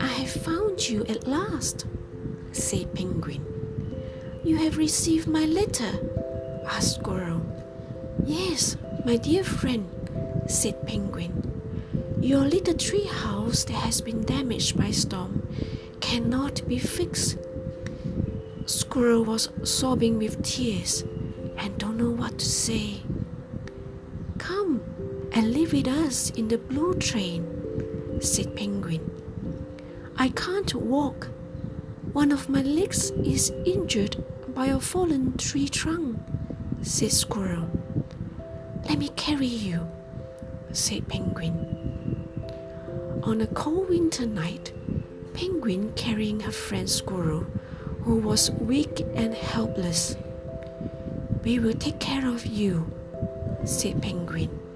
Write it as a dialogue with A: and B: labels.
A: I have found you at last, said Penguin. You have received my letter? asked Squirrel. Yes, my dear friend, said Penguin. Your little tree house that has been damaged by storm cannot be fixed. Squirrel was sobbing with tears and don't know what to say. Come and live with us in the blue train, said Penguin. I can't walk. One of my legs is injured by a fallen tree trunk, said Squirrel. Let me carry you, said Penguin. On a cold winter night, Penguin carrying her friend Squirrel, who was weak and helpless. We will take care of you, said Penguin.